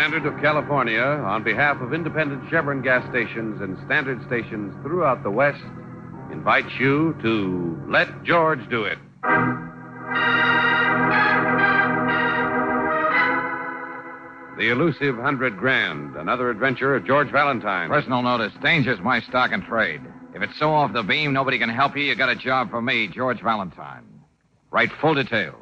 Standard of California, on behalf of independent Chevron gas stations and standard stations throughout the West, invites you to Let George Do It. The elusive hundred grand, another adventure of George Valentine. Personal notice. Danger's my stock and trade. If it's so off the beam, nobody can help you, you got a job for me, George Valentine. Write full details.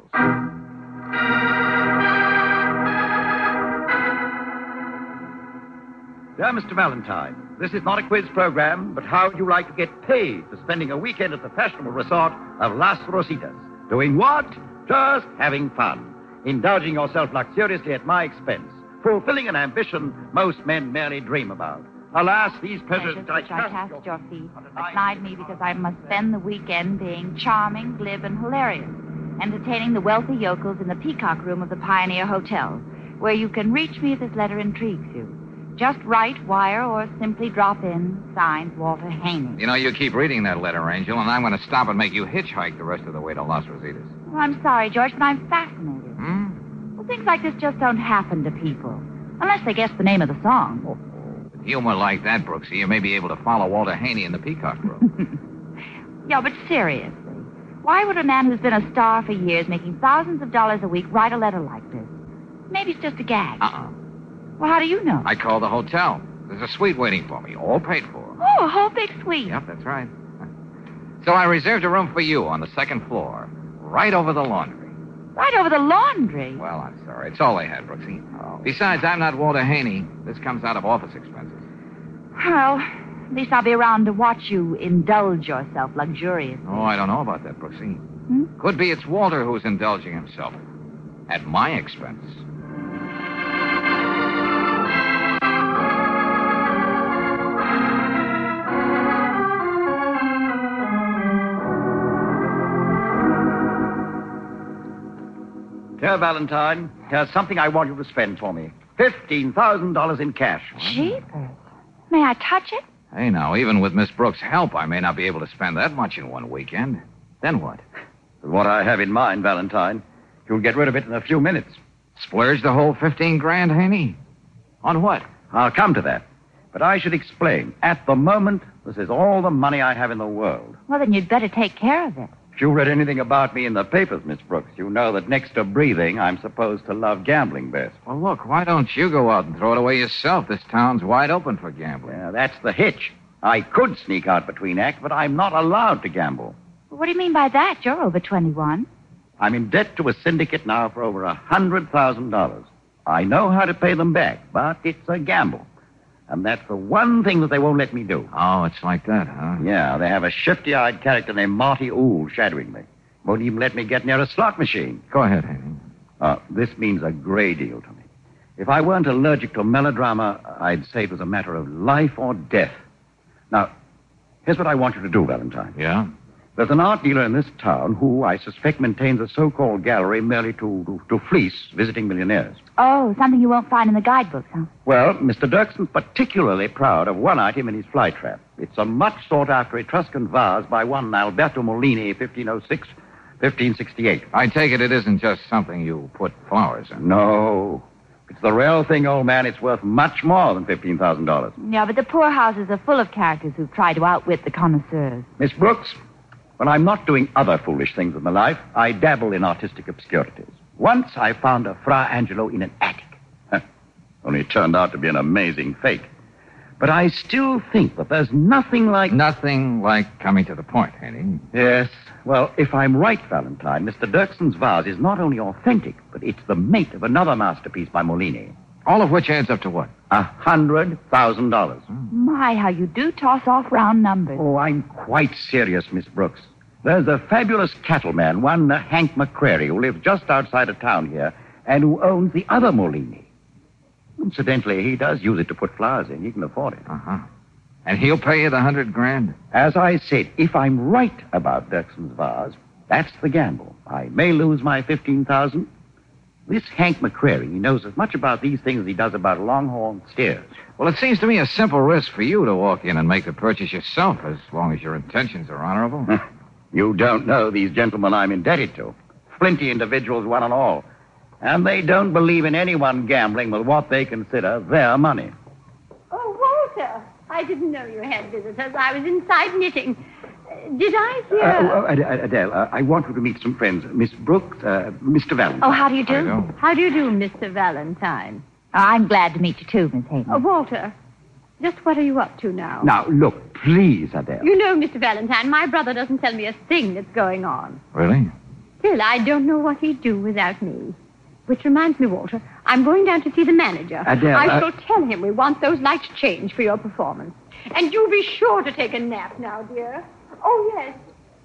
Dear Mr. Valentine, this is not a quiz program, but how would you like to get paid for spending a weekend at the fashionable resort of Las Rositas? Doing what? Just having fun. Indulging yourself luxuriously at my expense. Fulfilling an ambition most men merely dream about. Alas, these pleasures Pleasures which I cast your feet are denied me because I must spend the weekend being charming, glib, and hilarious, entertaining the wealthy yokels in the Peacock Room of the Pioneer Hotel, where you can reach me if this letter intrigues you. Just write, wire, or simply drop in. Signed, Walter Haney. You know, you keep reading that letter, Angel, and I'm going to stop and make you hitchhike the rest of the way to Las Rositas. Well, I'm sorry, George, but I'm fascinated. Hmm? Well, things like this just don't happen to people. Unless they guess the name of the song. With humor like that, Brooksy, you may be able to follow Walter Haney in the Peacock Room. Yeah, but seriously, why would a man who's been a star for years, making thousands of dollars a week, write a letter like this? Maybe it's just a gag. uh-uh. Well, how do you know? I called the hotel. There's a suite waiting for me, all paid for. Oh, a whole big suite. Yep, that's right. So I reserved a room for you on the second floor, right over the laundry. Right over the laundry. Well, I'm sorry. It's all they had, Brooksy. Besides, I'm not Walter Haney. This comes out of office expenses. Well, at least I'll be around to watch you indulge yourself luxuriously. Oh, I don't know about that, Brooksy. Hmm? Could be it's Walter who's indulging himself. At my expense. Dear Valentine, here's something I want you to spend for me. $15,000 in cash. Jeepers. May I touch it? Hey, now, even with Miss Brooks' help, I may not be able to spend that much in one weekend. Then what? What I have in mind, Valentine, you'll get rid of it in a few minutes. Splurge the whole 15 grand, Haney? On what? I'll come to that. But I should explain. At the moment, this is all the money I have in the world. Well, then you'd better take care of it. If you read anything about me in the papers, Miss Brooks, you know that next to breathing, I'm supposed to love gambling best. Well, look, why don't you go out and throw it away yourself? This town's wide open for gambling. Yeah, that's the hitch. I could sneak out between acts, but I'm not allowed to gamble. What do you mean by that? You're over 21. I'm in debt to a syndicate now for over a hundred thousand dollars. I know how to pay them back, but it's a gamble. And that's the one thing that they won't let me do. Oh, it's like that, huh? Yeah, they have a shifty eyed character named Marty Ool shadowing me. Won't even let me get near a slot machine. Go ahead, Haney. Uh, this means a great deal to me. If I weren't allergic to melodrama, I'd say it was a matter of life or death. Now, here's what I want you to do, Valentine. Yeah? There's an art dealer in this town who I suspect maintains a so-called gallery merely to, to, to fleece visiting millionaires. Oh, something you won't find in the guidebooks, huh? Well, Mr. Dirkson's particularly proud of one item in his fly trap. It's a much sought after Etruscan vase by one Alberto Molini, 1506, 1568. I take it it isn't just something you put flowers in. No. It's the real thing, old man. It's worth much more than $15,000. Yeah, but the poorhouses are full of characters who try to outwit the connoisseurs. Miss Brooks, when I'm not doing other foolish things with my life, I dabble in artistic obscurities. Once I found a Fra Angelo in an attic. Only it turned out to be an amazing fake. But I still think that there's nothing like. Nothing like coming to the point, Haney. Yes. Well, if I'm right, Valentine, Mr. Dirkson's vase is not only authentic, but it's the mate of another masterpiece by Molini. All of which adds up to what? A hundred thousand dollars. My, how you do toss off round numbers. Oh, I'm quite serious, Miss Brooks. There's a fabulous cattleman, one uh, Hank McCrary, who lives just outside of town here, and who owns the other Molini. Incidentally, he does use it to put flowers in. He can afford it. Uh-huh. And he'll pay you the hundred grand? As I said, if I'm right about Dirkson's vase, that's the gamble. I may lose my fifteen thousand. This Hank McCrary, he knows as much about these things as he does about longhorn steers. Well, it seems to me a simple risk for you to walk in and make the purchase yourself, as long as your intentions are honorable. You don't know these gentlemen I'm indebted to. Flinty individuals, one and all. And they don't believe in anyone gambling with what they consider their money. Oh, Walter, I didn't know you had visitors. I was inside knitting. Did I hear? Uh, oh, Ad- Ad- Adele, uh, I want you to meet some friends. Miss Brooks, uh, Mr. Valentine. Oh, how do you do? How do you do, Mr. Valentine? Oh, I'm glad to meet you, too, Miss Haney. Oh, Walter, just what are you up to now? Now, look, please, Adele. You know, Mr. Valentine, my brother doesn't tell me a thing that's going on. Really? Still, I don't know what he'd do without me. Which reminds me, Walter, I'm going down to see the manager. Adele, I uh- shall tell him we want those lights changed for your performance. And you be sure to take a nap now, dear. Oh, yes.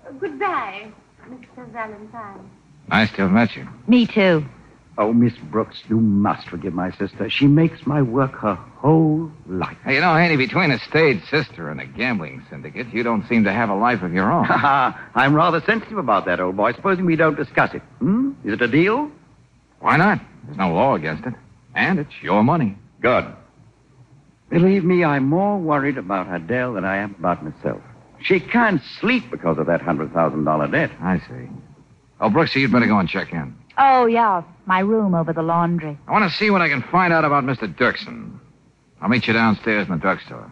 Uh, goodbye, Mr. Valentine. Nice to have met you. Me, too. Oh, Miss Brooks, you must forgive my sister. She makes my work her whole life. Hey, you know, Haney, between a stage sister and a gambling syndicate, you don't seem to have a life of your own. I'm rather sensitive about that, old boy. Supposing we don't discuss it. Hmm? Is it a deal? Why not? There's no law against it. And it's your money. Good. Believe me, I'm more worried about Adele than I am about myself. She can't sleep because of that $100,000 debt. I see. Oh, Brooksy, you'd better go and check in. Oh, yeah, my room over the laundry. I want to see what I can find out about Mr. Dirksen. I'll meet you downstairs in the drugstore.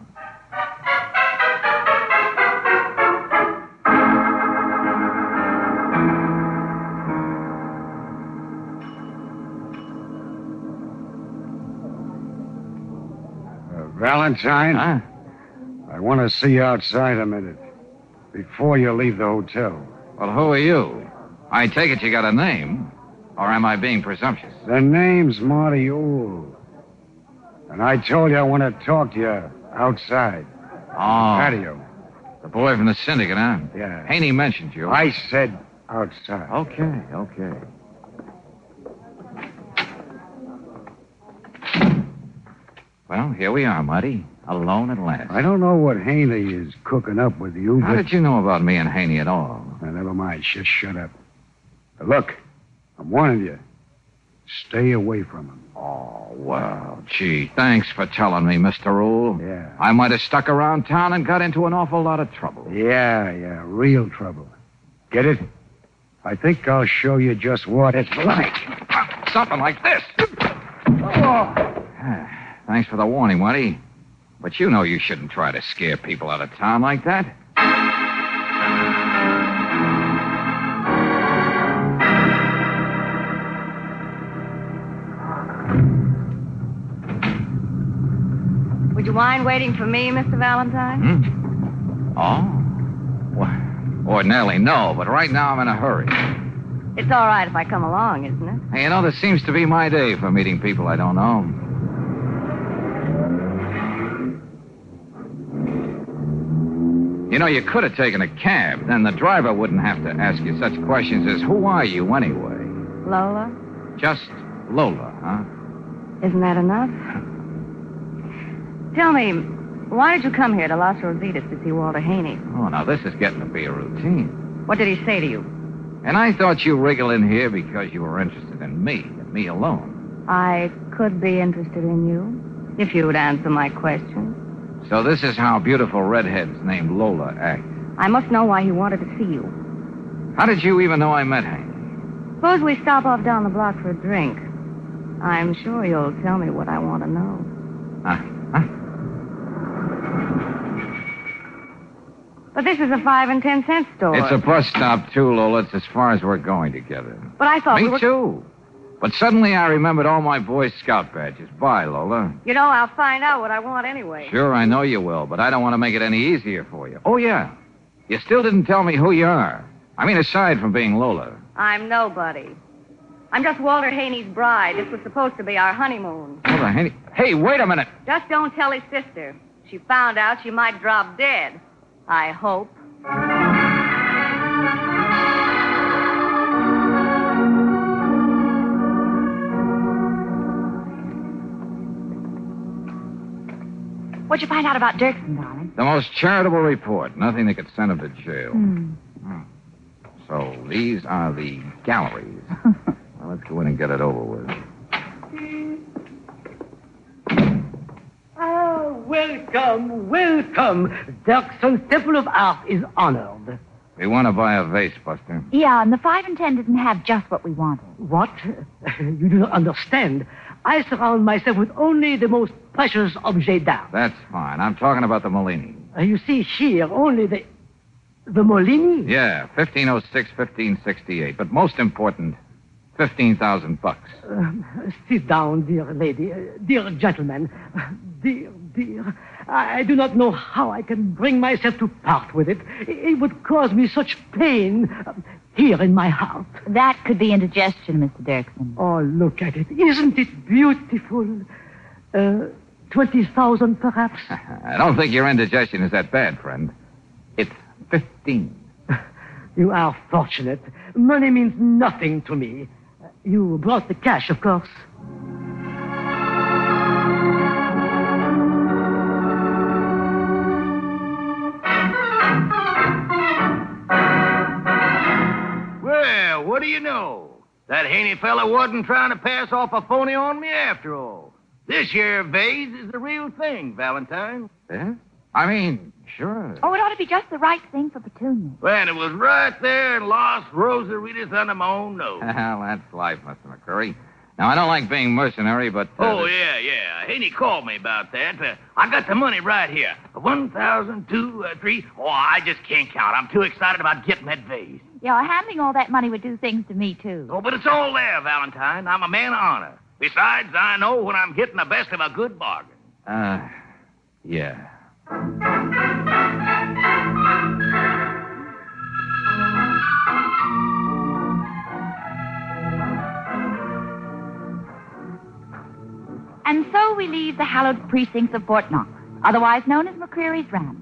Uh, Valentine, Huh? I want to see you outside a minute before you leave the hotel. Well, who are you? I take it you got a name. Or am I being presumptuous? The name's Marty Ool. And I told you I want to talk to you outside. Oh, Patio. the boy from the syndicate, huh? Yeah. Haney mentioned you. I said outside. Okay, okay. Well, here we are, Muddy. Alone at last. I don't know what Haney is cooking up with you, How but did you know about me and Haney at all? Now, never mind. Just shut up. Now, look, I'm warning you. Stay away from him. Oh, well, gee, thanks for telling me, Mr. Rule. Yeah. I might have stuck around town and got into an awful lot of trouble. Yeah, yeah, real trouble. Get it? I think I'll show you just what it's like. Something like this. Oh. Thanks for the warning, Muddy. But you know you shouldn't try to scare people out of town like that. Would you mind waiting for me, Mr. Valentine? Hmm? Oh? Well, ordinarily, no, but right now I'm in a hurry. It's all right if I come along, isn't it? Hey, you know, this seems to be my day for meeting people I don't know. You know, you could have taken a cab. Then the driver wouldn't have to ask you such questions as, Who are you anyway? Lola? Just Lola, huh? Isn't that enough? Tell me, why did you come here to Las Rositas to see Walter Haney? Oh, now this is getting to be a routine. What did he say to you? And I thought you wriggled in here because you were interested in me, and me alone. I could be interested in you if you would answer my question. So this is how beautiful redheads named Lola act. I must know why he wanted to see you. How did you even know I met Haney? Suppose we stop off down the block for a drink. I'm sure you'll tell me what I want to know. Huh? Huh? But this is a five and ten cent store. It's a bus stop, too, Lola. It's as far as we're going together. But I thought Me we were... too. But suddenly I remembered all my Boy Scout badges. Bye, Lola. You know, I'll find out what I want anyway. Sure, I know you will, but I don't want to make it any easier for you. Oh, yeah. You still didn't tell me who you are. I mean, aside from being Lola. I'm nobody. I'm just Walter Haney's bride. This was supposed to be our honeymoon. Lola, Haney. Hey, wait a minute. Just don't tell his sister. She found out she might drop dead. I hope. What'd you find out about Dirksen, darling? The most charitable report. Nothing that could send him to jail. Hmm. So these are the galleries. well, let's go in and get it over with. Ah, welcome, welcome. Dirkson's Temple of Art is honored. We want to buy a vase, Buster. Yeah, and the five and ten didn't have just what we wanted. What? You do not understand. I surround myself with only the most precious objets d'art. That's fine. I'm talking about the Molini. Uh, you see here only the. The Molini? Yeah, 1506, 1568. But most important, 15,000 bucks. Uh, sit down, dear lady. Uh, dear gentleman. Dear, dear. I I do not know how I can bring myself to part with it. It would cause me such pain here in my heart. That could be indigestion, Mr. Dirksen. Oh, look at it. Isn't it beautiful? Uh, 20,000 perhaps? I don't think your indigestion is that bad, friend. It's 15. You are fortunate. Money means nothing to me. You brought the cash, of course. Well, what do you know? That Haney fella wasn't trying to pass off a phony on me after all. This here vase is the real thing, Valentine. Yeah? I mean, sure. Oh, it ought to be just the right thing for Petunia. Well, and it was right there in Los Rosaritas under my own nose. Well, that's life, Mr. McCurry. Now, I don't like being mercenary, but. uh, Oh, yeah, yeah. Haney called me about that. Uh, I got the money right here. One thousand, two, uh, three. Oh, I just can't count. I'm too excited about getting that vase. Yeah, handling all that money would do things to me, too. Oh, but it's all there, Valentine. I'm a man of honor. Besides, I know when I'm getting the best of a good bargain. Uh, yeah. And so we leave the hallowed precincts of Fort Knox, otherwise known as McCreary's Ranch,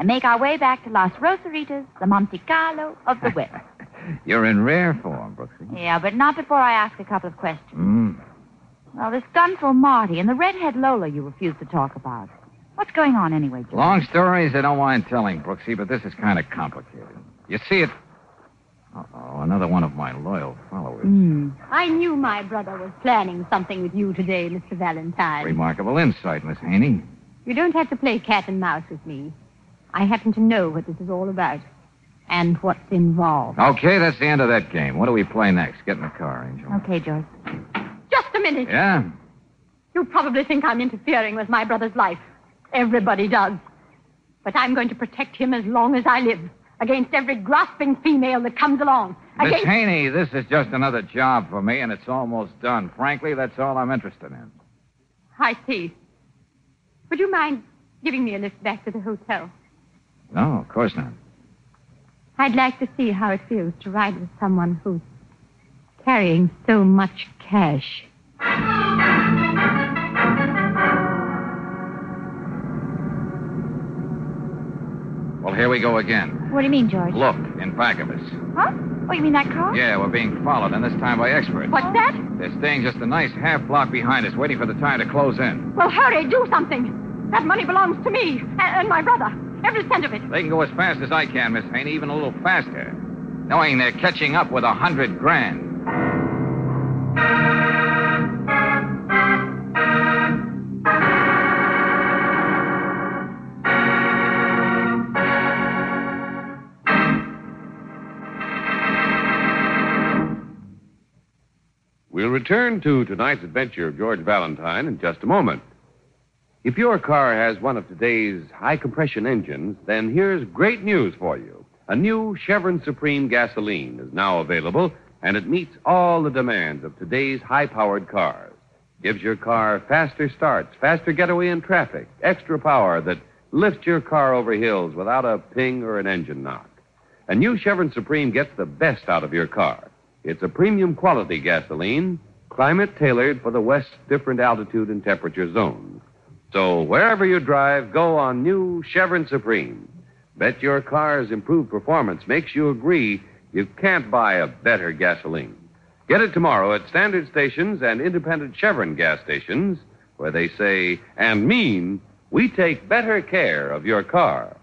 and make our way back to Las Rosaritas, the Monte Carlo of the West. You're in rare form, Brooksy. yeah, but not before I ask a couple of questions. Mm. Well, this gunful Marty and the redhead Lola you refuse to talk about. What's going on anyway, George? Long stories I don't mind telling, Brooksy, but this is kind of complicated. You see it. Uh-oh, another one of my loyal followers. Hmm. I knew my brother was planning something with you today, Mr. Valentine. Remarkable insight, Miss Haney. You don't have to play cat and mouse with me. I happen to know what this is all about and what's involved. Okay, that's the end of that game. What do we play next? Get in the car, Angel. Okay, George. Just a minute. Yeah? You probably think I'm interfering with my brother's life. Everybody does. But I'm going to protect him as long as I live against every grasping female that comes along. Miss Against... Haney, this is just another job for me, and it's almost done. Frankly, that's all I'm interested in. I see. Would you mind giving me a lift back to the hotel? No, of course not. I'd like to see how it feels to ride with someone who's carrying so much cash. Well, here we go again. What do you mean, George? Look, in back of us. Huh? Oh, you mean that car? Yeah, we're being followed, and this time by experts. What's that? They're staying just a nice half block behind us, waiting for the tire to close in. Well, hurry, do something. That money belongs to me and, and my brother. Every cent of it. They can go as fast as I can, Miss Haney, even a little faster. Knowing they're catching up with a hundred grand. We'll return to tonight's adventure of George Valentine in just a moment. If your car has one of today's high compression engines, then here's great news for you. A new Chevron Supreme gasoline is now available, and it meets all the demands of today's high powered cars. Gives your car faster starts, faster getaway in traffic, extra power that lifts your car over hills without a ping or an engine knock. A new Chevron Supreme gets the best out of your car. It's a premium quality gasoline, climate tailored for the West's different altitude and temperature zones. So wherever you drive, go on new Chevron Supreme. Bet your car's improved performance makes you agree you can't buy a better gasoline. Get it tomorrow at standard stations and independent Chevron gas stations where they say and mean we take better care of your car.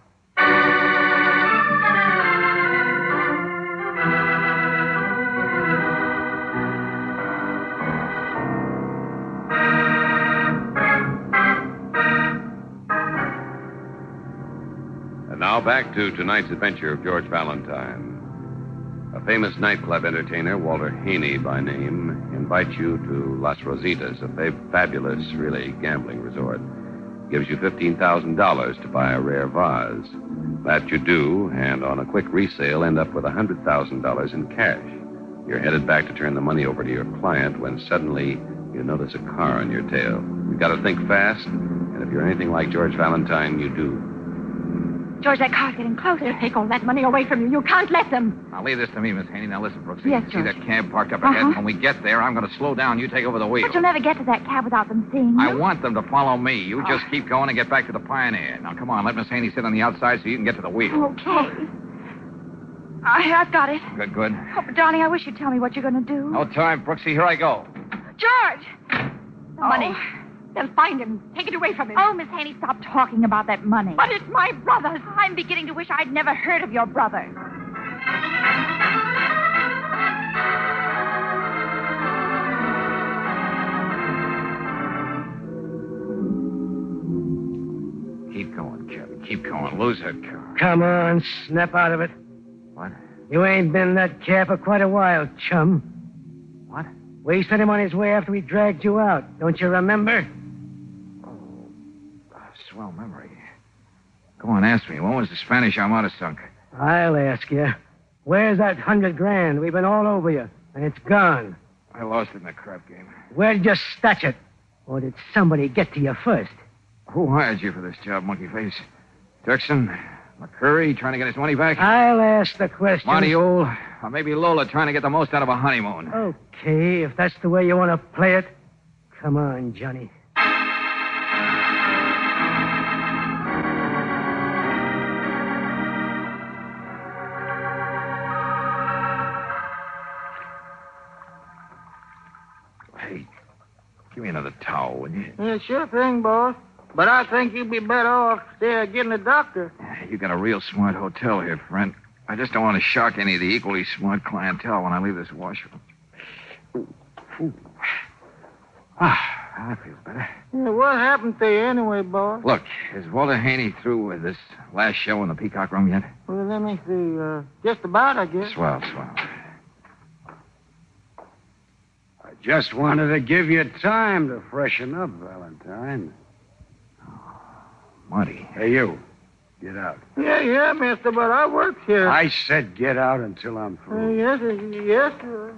Now back to tonight's adventure of George Valentine. A famous nightclub entertainer, Walter Haney by name, invites you to Las Rositas, a fa- fabulous, really, gambling resort. Gives you $15,000 to buy a rare vase. That you do, and on a quick resale, end up with $100,000 in cash. You're headed back to turn the money over to your client when suddenly you notice a car on your tail. You've got to think fast, and if you're anything like George Valentine, you do. George, that car's getting closer. They'll take all that money away from you. You can't let them. Now, leave this to me, Miss Haney. Now, listen, Brooksy. Yes, See George. that cab parked up ahead? Uh-huh. When we get there, I'm going to slow down. You take over the wheel. But you'll never get to that cab without them seeing you. I want them to follow me. You just keep going and get back to the Pioneer. Now, come on. Let Miss Haney sit on the outside so you can get to the wheel. Okay. I, I've got it. Good, good. Oh, but darling, I wish you'd tell me what you're going to do. No time, Brooksy. Here I go. George! The money. They'll find him. Take it away from him. Oh, Miss Haney, stop talking about that money. But it's my brother's. I'm beginning to wish I'd never heard of your brother. Keep going, Kevin. Keep going. Lose that car. Come on, snap out of it. What? You ain't been in that cab for quite a while, chum. We sent him on his way after we dragged you out. Don't you remember? Oh, swell memory. Go on, ask me. When was the Spanish Armada sunk? I'll ask you. Where's that hundred grand? We've been all over you, and it's gone. I lost it in the crap game. Where did you stash it? Or did somebody get to you first? Who hired you for this job, Monkey Face? Dirksen? McCurry trying to get his money back? I'll ask the question. Monty Old? Or maybe Lola trying to get the most out of a honeymoon? Okay, if that's the way you want to play it, come on, Johnny. Hey, give me another towel, will you? Yeah, sure thing, boss. But I think you'd be better off there getting a doctor. You got a real smart hotel here, friend. I just don't want to shock any of the equally smart clientele when I leave this washroom. Ooh, ooh. Ah, that feels better. Yeah, what happened to you anyway, boss? Look, is Walter Haney through with this last show in the Peacock Room yet? Well, let me see. Uh, just about, I guess. Swell, swell. I just wanted to give you time to freshen up, Valentine. Monty. Hey, you. Get out. Yeah, yeah, mister, but I work here. I said get out until I'm Uh, through. yes, uh, yes, sir.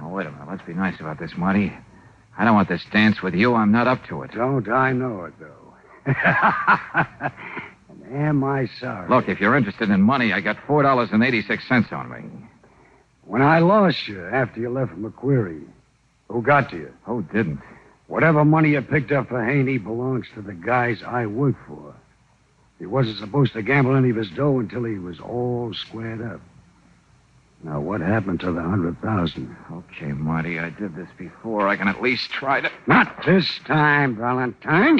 Now, wait a minute. Let's be nice about this, Monty. I don't want this dance with you. I'm not up to it. Don't I know it, though? and am I sorry? Look, if you're interested in money, I got $4.86 on me. When I lost you after you left McQuarrie, who got to you? Who didn't? Whatever money you picked up for Haney belongs to the guys I work for. He wasn't supposed to gamble any of his dough until he was all squared up. Now, what happened to the hundred thousand? Okay, Marty, I did this before. I can at least try to. Not this time, Valentine.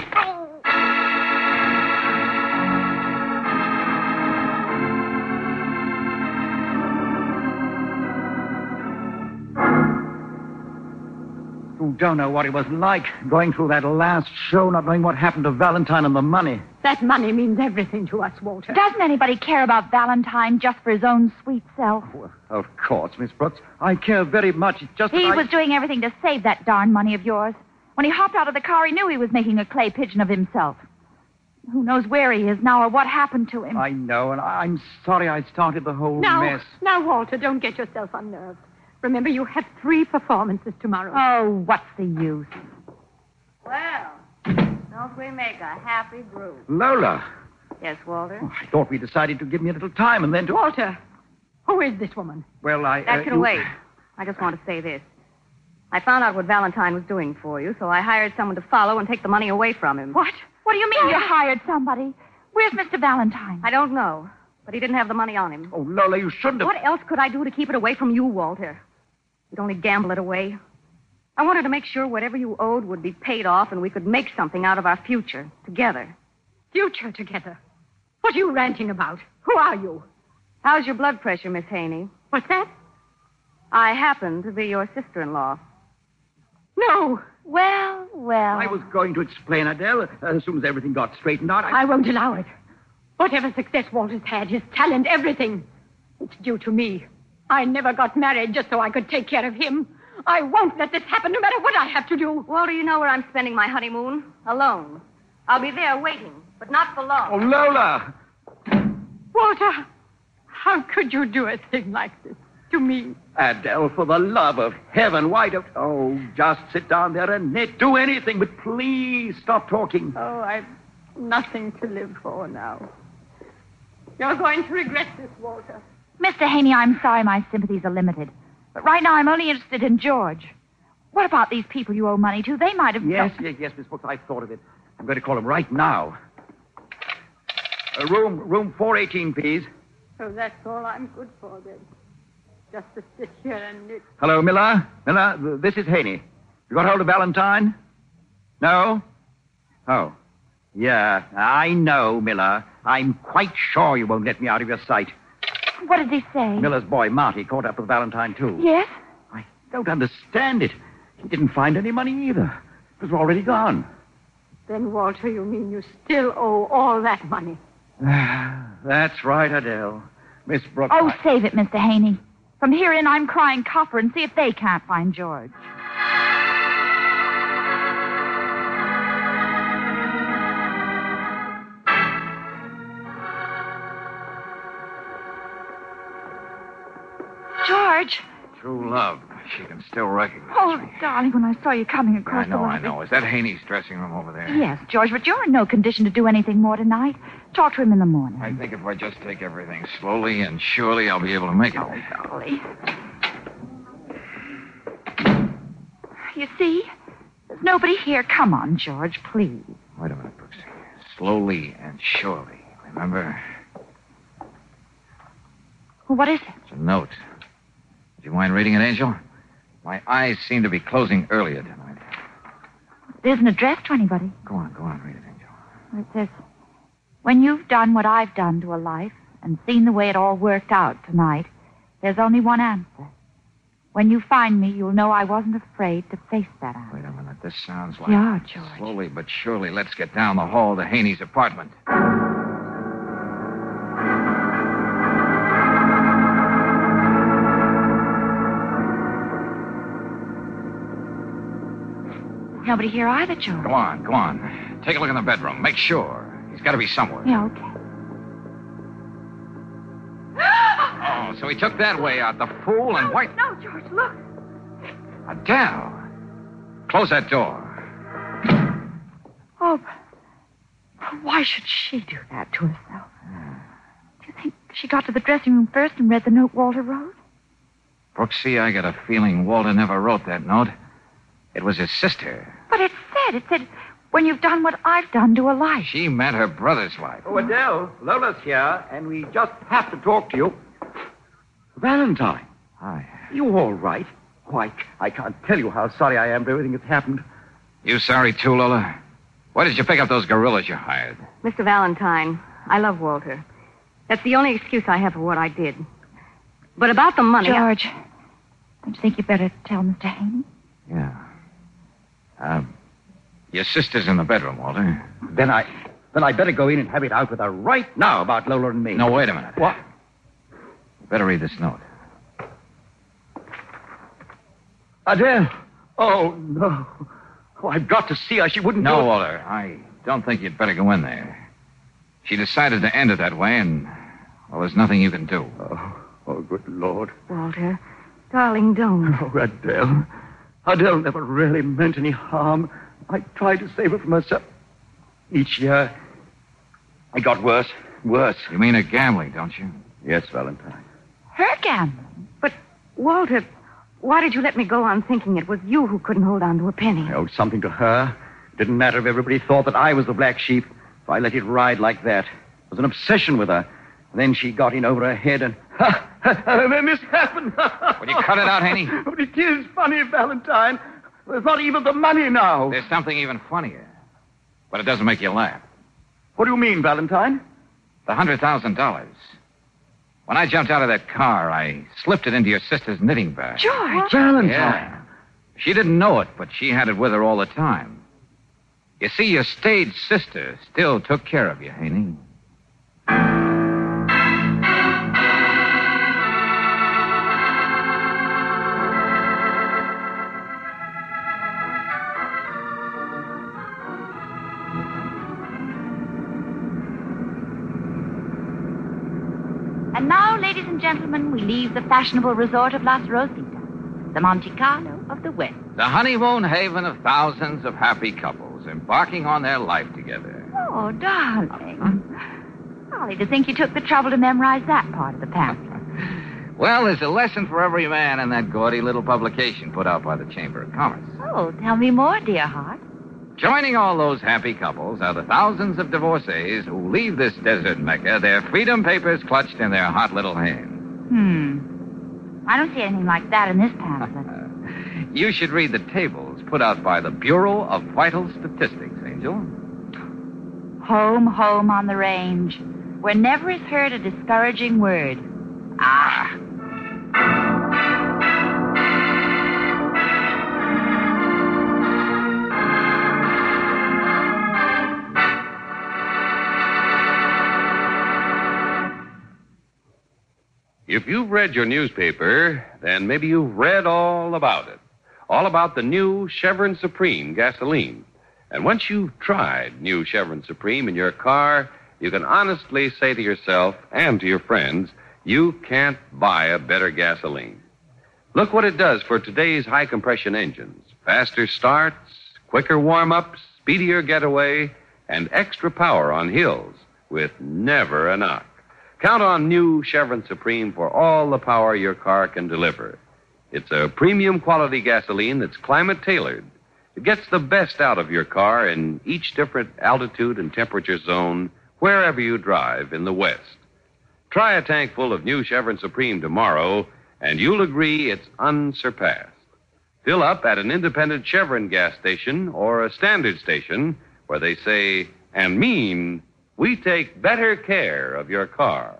You don't know what it was like going through that last show, not knowing what happened to Valentine and the money. That money means everything to us, Walter. Doesn't anybody care about Valentine just for his own sweet self? Of course, Miss Brooks. I care very much. It's just He that I- was doing everything to save that darn money of yours. When he hopped out of the car, he knew he was making a clay pigeon of himself. Who knows where he is now or what happened to him? I know, and I'm sorry I started the whole Now, mess. now, Walter, don't get yourself unnerved. Remember, you have three performances tomorrow. Oh, what's the use? Well, don't we make a happy group? Lola, Yes, Walter? I thought we decided to give me a little time and then to. Walter, who is this woman? Well, I. That uh, can you- wait. I just want to say this. I found out what Valentine was doing for you, so I hired someone to follow and take the money away from him. What? What do you mean you hired somebody? Where's Mr. Valentine? I don't know, but he didn't have the money on him. Oh, Lola, you shouldn't have. What else could I do to keep it away from you, Walter? You'd only gamble it away. I wanted to make sure whatever you owed would be paid off and we could make something out of our future together. Future together. What are you ranting about? Who are you? How's your blood pressure, Miss Haney? What's that? I happen to be your sister in law. No. Well, well. I was going to explain, Adele, as soon as everything got straightened out. I... I won't allow it. Whatever success Walter's had, his talent, everything, it's due to me. I never got married just so I could take care of him. I won't let this happen no matter what I have to do. Walter, you know where I'm spending my honeymoon? Alone. I'll be there waiting, but not for long. Oh, Lola! Walter, how could you do a thing like this to me? Adele, for the love of heaven, why don't. Oh, just sit down there and knit. Do anything, but please stop talking. Oh, I've nothing to live for now. You're going to regret this, Walter. Mr. Haney, I'm sorry my sympathies are limited. But right now I'm only interested in George. What about these people you owe money to? They might have. Yes, yes, yes, Miss Brooks, I've thought of it. I'm going to call them right now. Uh, room, room 418, please. So that's all I'm good for then. Just to sit here and knit. Hello, Miller. Miller, this is Haney. You got hold of Valentine? No? Oh. Yeah, I know, Miller. I'm quite sure you won't let me out of your sight. What did he say? Miller's boy, Marty, caught up with Valentine, too. Yes? I don't understand it. He didn't find any money either. It was already gone. Then, Walter, you mean you still owe all that money? That's right, Adele. Miss Brooks. Oh, I- save it, Mr. Haney. From here in, I'm crying copper and see if they can't find George. George. True love. She can still recognize Oh, me. darling, when I saw you coming across I know, the I know. Is that Haney's dressing room over there? Yes, George, but you're in no condition to do anything more tonight. Talk to him in the morning. I think if I just take everything slowly and surely, I'll be able to make it. Oh, Golly. You see? There's nobody here. Come on, George, please. Wait a minute, Brooksy. Slowly and surely. Remember? Well, what is it? It's a note. Would you mind reading it, Angel? My eyes seem to be closing earlier tonight. It isn't addressed to anybody. Go on, go on, read it, Angel. It says, When you've done what I've done to a life and seen the way it all worked out tonight, there's only one answer. When you find me, you'll know I wasn't afraid to face that answer. Wait a minute. This sounds like. Yeah, George. Slowly but surely, let's get down the hall to Haney's apartment. Nobody here either, George. Go on, go on. Take a look in the bedroom. Make sure. He's got to be somewhere. Yeah, okay. Oh, so he took that way out. The fool and white. No, George, look. Adele. Close that door. Oh, why should she do that to herself? Do you think she got to the dressing room first and read the note Walter wrote? Brooksy, I got a feeling Walter never wrote that note. It was his sister. But it said, it said, when you've done what I've done to a life? She meant her brother's life. Oh, Adele, Lola's here, and we just have to talk to you. Valentine, Hi. you all right? Why, I can't tell you how sorry I am for everything that's happened. You sorry too, Lola? Why did you pick up those gorillas you hired? Mr. Valentine, I love Walter. That's the only excuse I have for what I did. But about the money. I- George, don't you think you would better tell Mr. Haney? Yeah. Uh, your sister's in the bedroom, Walter. Then I, then I better go in and have it out with her right now about Lola and me. No, wait a minute. What? You better read this note. Adele. Oh, no. Oh, I've got to see her. She wouldn't No, do it. Walter. I don't think you'd better go in there. She decided to end it that way, and, well, there's nothing you can do. Oh, oh, good Lord. Walter, darling, don't. Oh, Adele. Adele never really meant any harm. I tried to save her from herself. Each year, I got worse, worse. You mean her gambling, don't you? Yes, Valentine. Her gambling. But, Walter, why did you let me go on thinking it was you who couldn't hold on to a penny? I owed something to her. It didn't matter if everybody thought that I was the black sheep. If I let it ride like that. It was an obsession with her. then she got in over her head and... and then this happened. Will you cut it out, Haney? But it is funny, Valentine. There's not even the money now. There's something even funnier. But it doesn't make you laugh. What do you mean, Valentine? The hundred thousand dollars. When I jumped out of that car, I slipped it into your sister's knitting bag. George! Valentine. Yeah. She didn't know it, but she had it with her all the time. You see, your stage sister still took care of you, Haney. Gentlemen, we leave the fashionable resort of Las Rositas, the Monte Carlo of the West. The honeymoon haven of thousands of happy couples embarking on their life together. Oh, darling. Golly, to think you took the trouble to memorize that part of the pamphlet. Well, there's a lesson for every man in that gaudy little publication put out by the Chamber of Commerce. Oh, tell me more, dear heart. Joining all those happy couples are the thousands of divorcees who leave this desert mecca, their freedom papers clutched in their hot little hands. Hmm. I don't see anything like that in this pamphlet. You should read the tables put out by the Bureau of Vital Statistics, Angel. Home, home on the range, where never is heard a discouraging word. Ah. If you've read your newspaper, then maybe you've read all about it. All about the new Chevron Supreme gasoline. And once you've tried new Chevron Supreme in your car, you can honestly say to yourself and to your friends, you can't buy a better gasoline. Look what it does for today's high compression engines faster starts, quicker warm ups, speedier getaway, and extra power on hills with never a knock. Count on new Chevron Supreme for all the power your car can deliver. It's a premium quality gasoline that's climate tailored. It gets the best out of your car in each different altitude and temperature zone wherever you drive in the West. Try a tank full of new Chevron Supreme tomorrow, and you'll agree it's unsurpassed. Fill up at an independent Chevron gas station or a standard station where they say and mean we take better care of your car.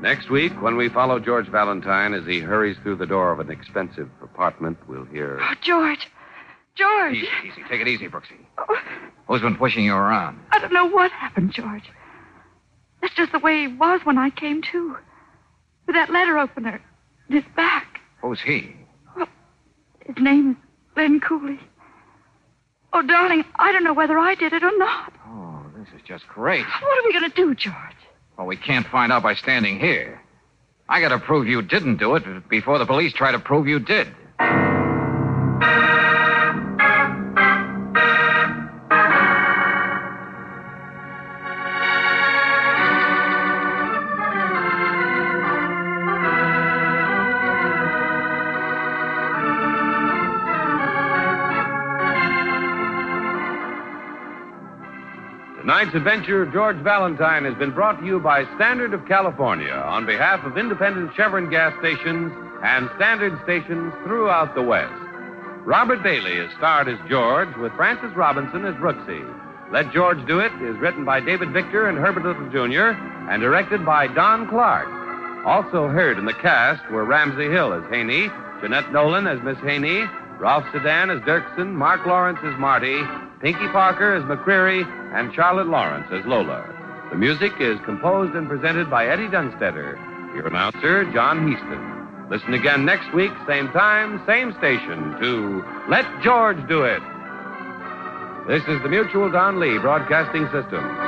Next week, when we follow George Valentine as he hurries through the door of an expensive apartment, we'll hear. Oh, George. George. Easy, easy. Take it easy, Brooksy. Oh. Who's been pushing you around? I don't know what happened, George. That's just the way he was when I came to. With that letter opener in his back. Who's he? Well, His name is Glenn Cooley. Oh, darling, I don't know whether I did it or not. Oh, this is just great. What are we going to do, George? Well, we can't find out by standing here. I gotta prove you didn't do it before the police try to prove you did. Tonight's adventure of George Valentine has been brought to you by Standard of California on behalf of independent Chevron gas stations and standard stations throughout the West. Robert Bailey is starred as George with Frances Robinson as Brooksy. Let George Do It is written by David Victor and Herbert Little Jr. and directed by Don Clark. Also heard in the cast were Ramsey Hill as Haney, Jeanette Nolan as Miss Haney, Ralph Sedan as Dirksen, Mark Lawrence as Marty, Pinky Parker as McCreary, and Charlotte Lawrence as Lola. The music is composed and presented by Eddie Dunstedter. Your announcer, John Heaston. Listen again next week, same time, same station, to Let George Do It. This is the Mutual Don Lee Broadcasting System.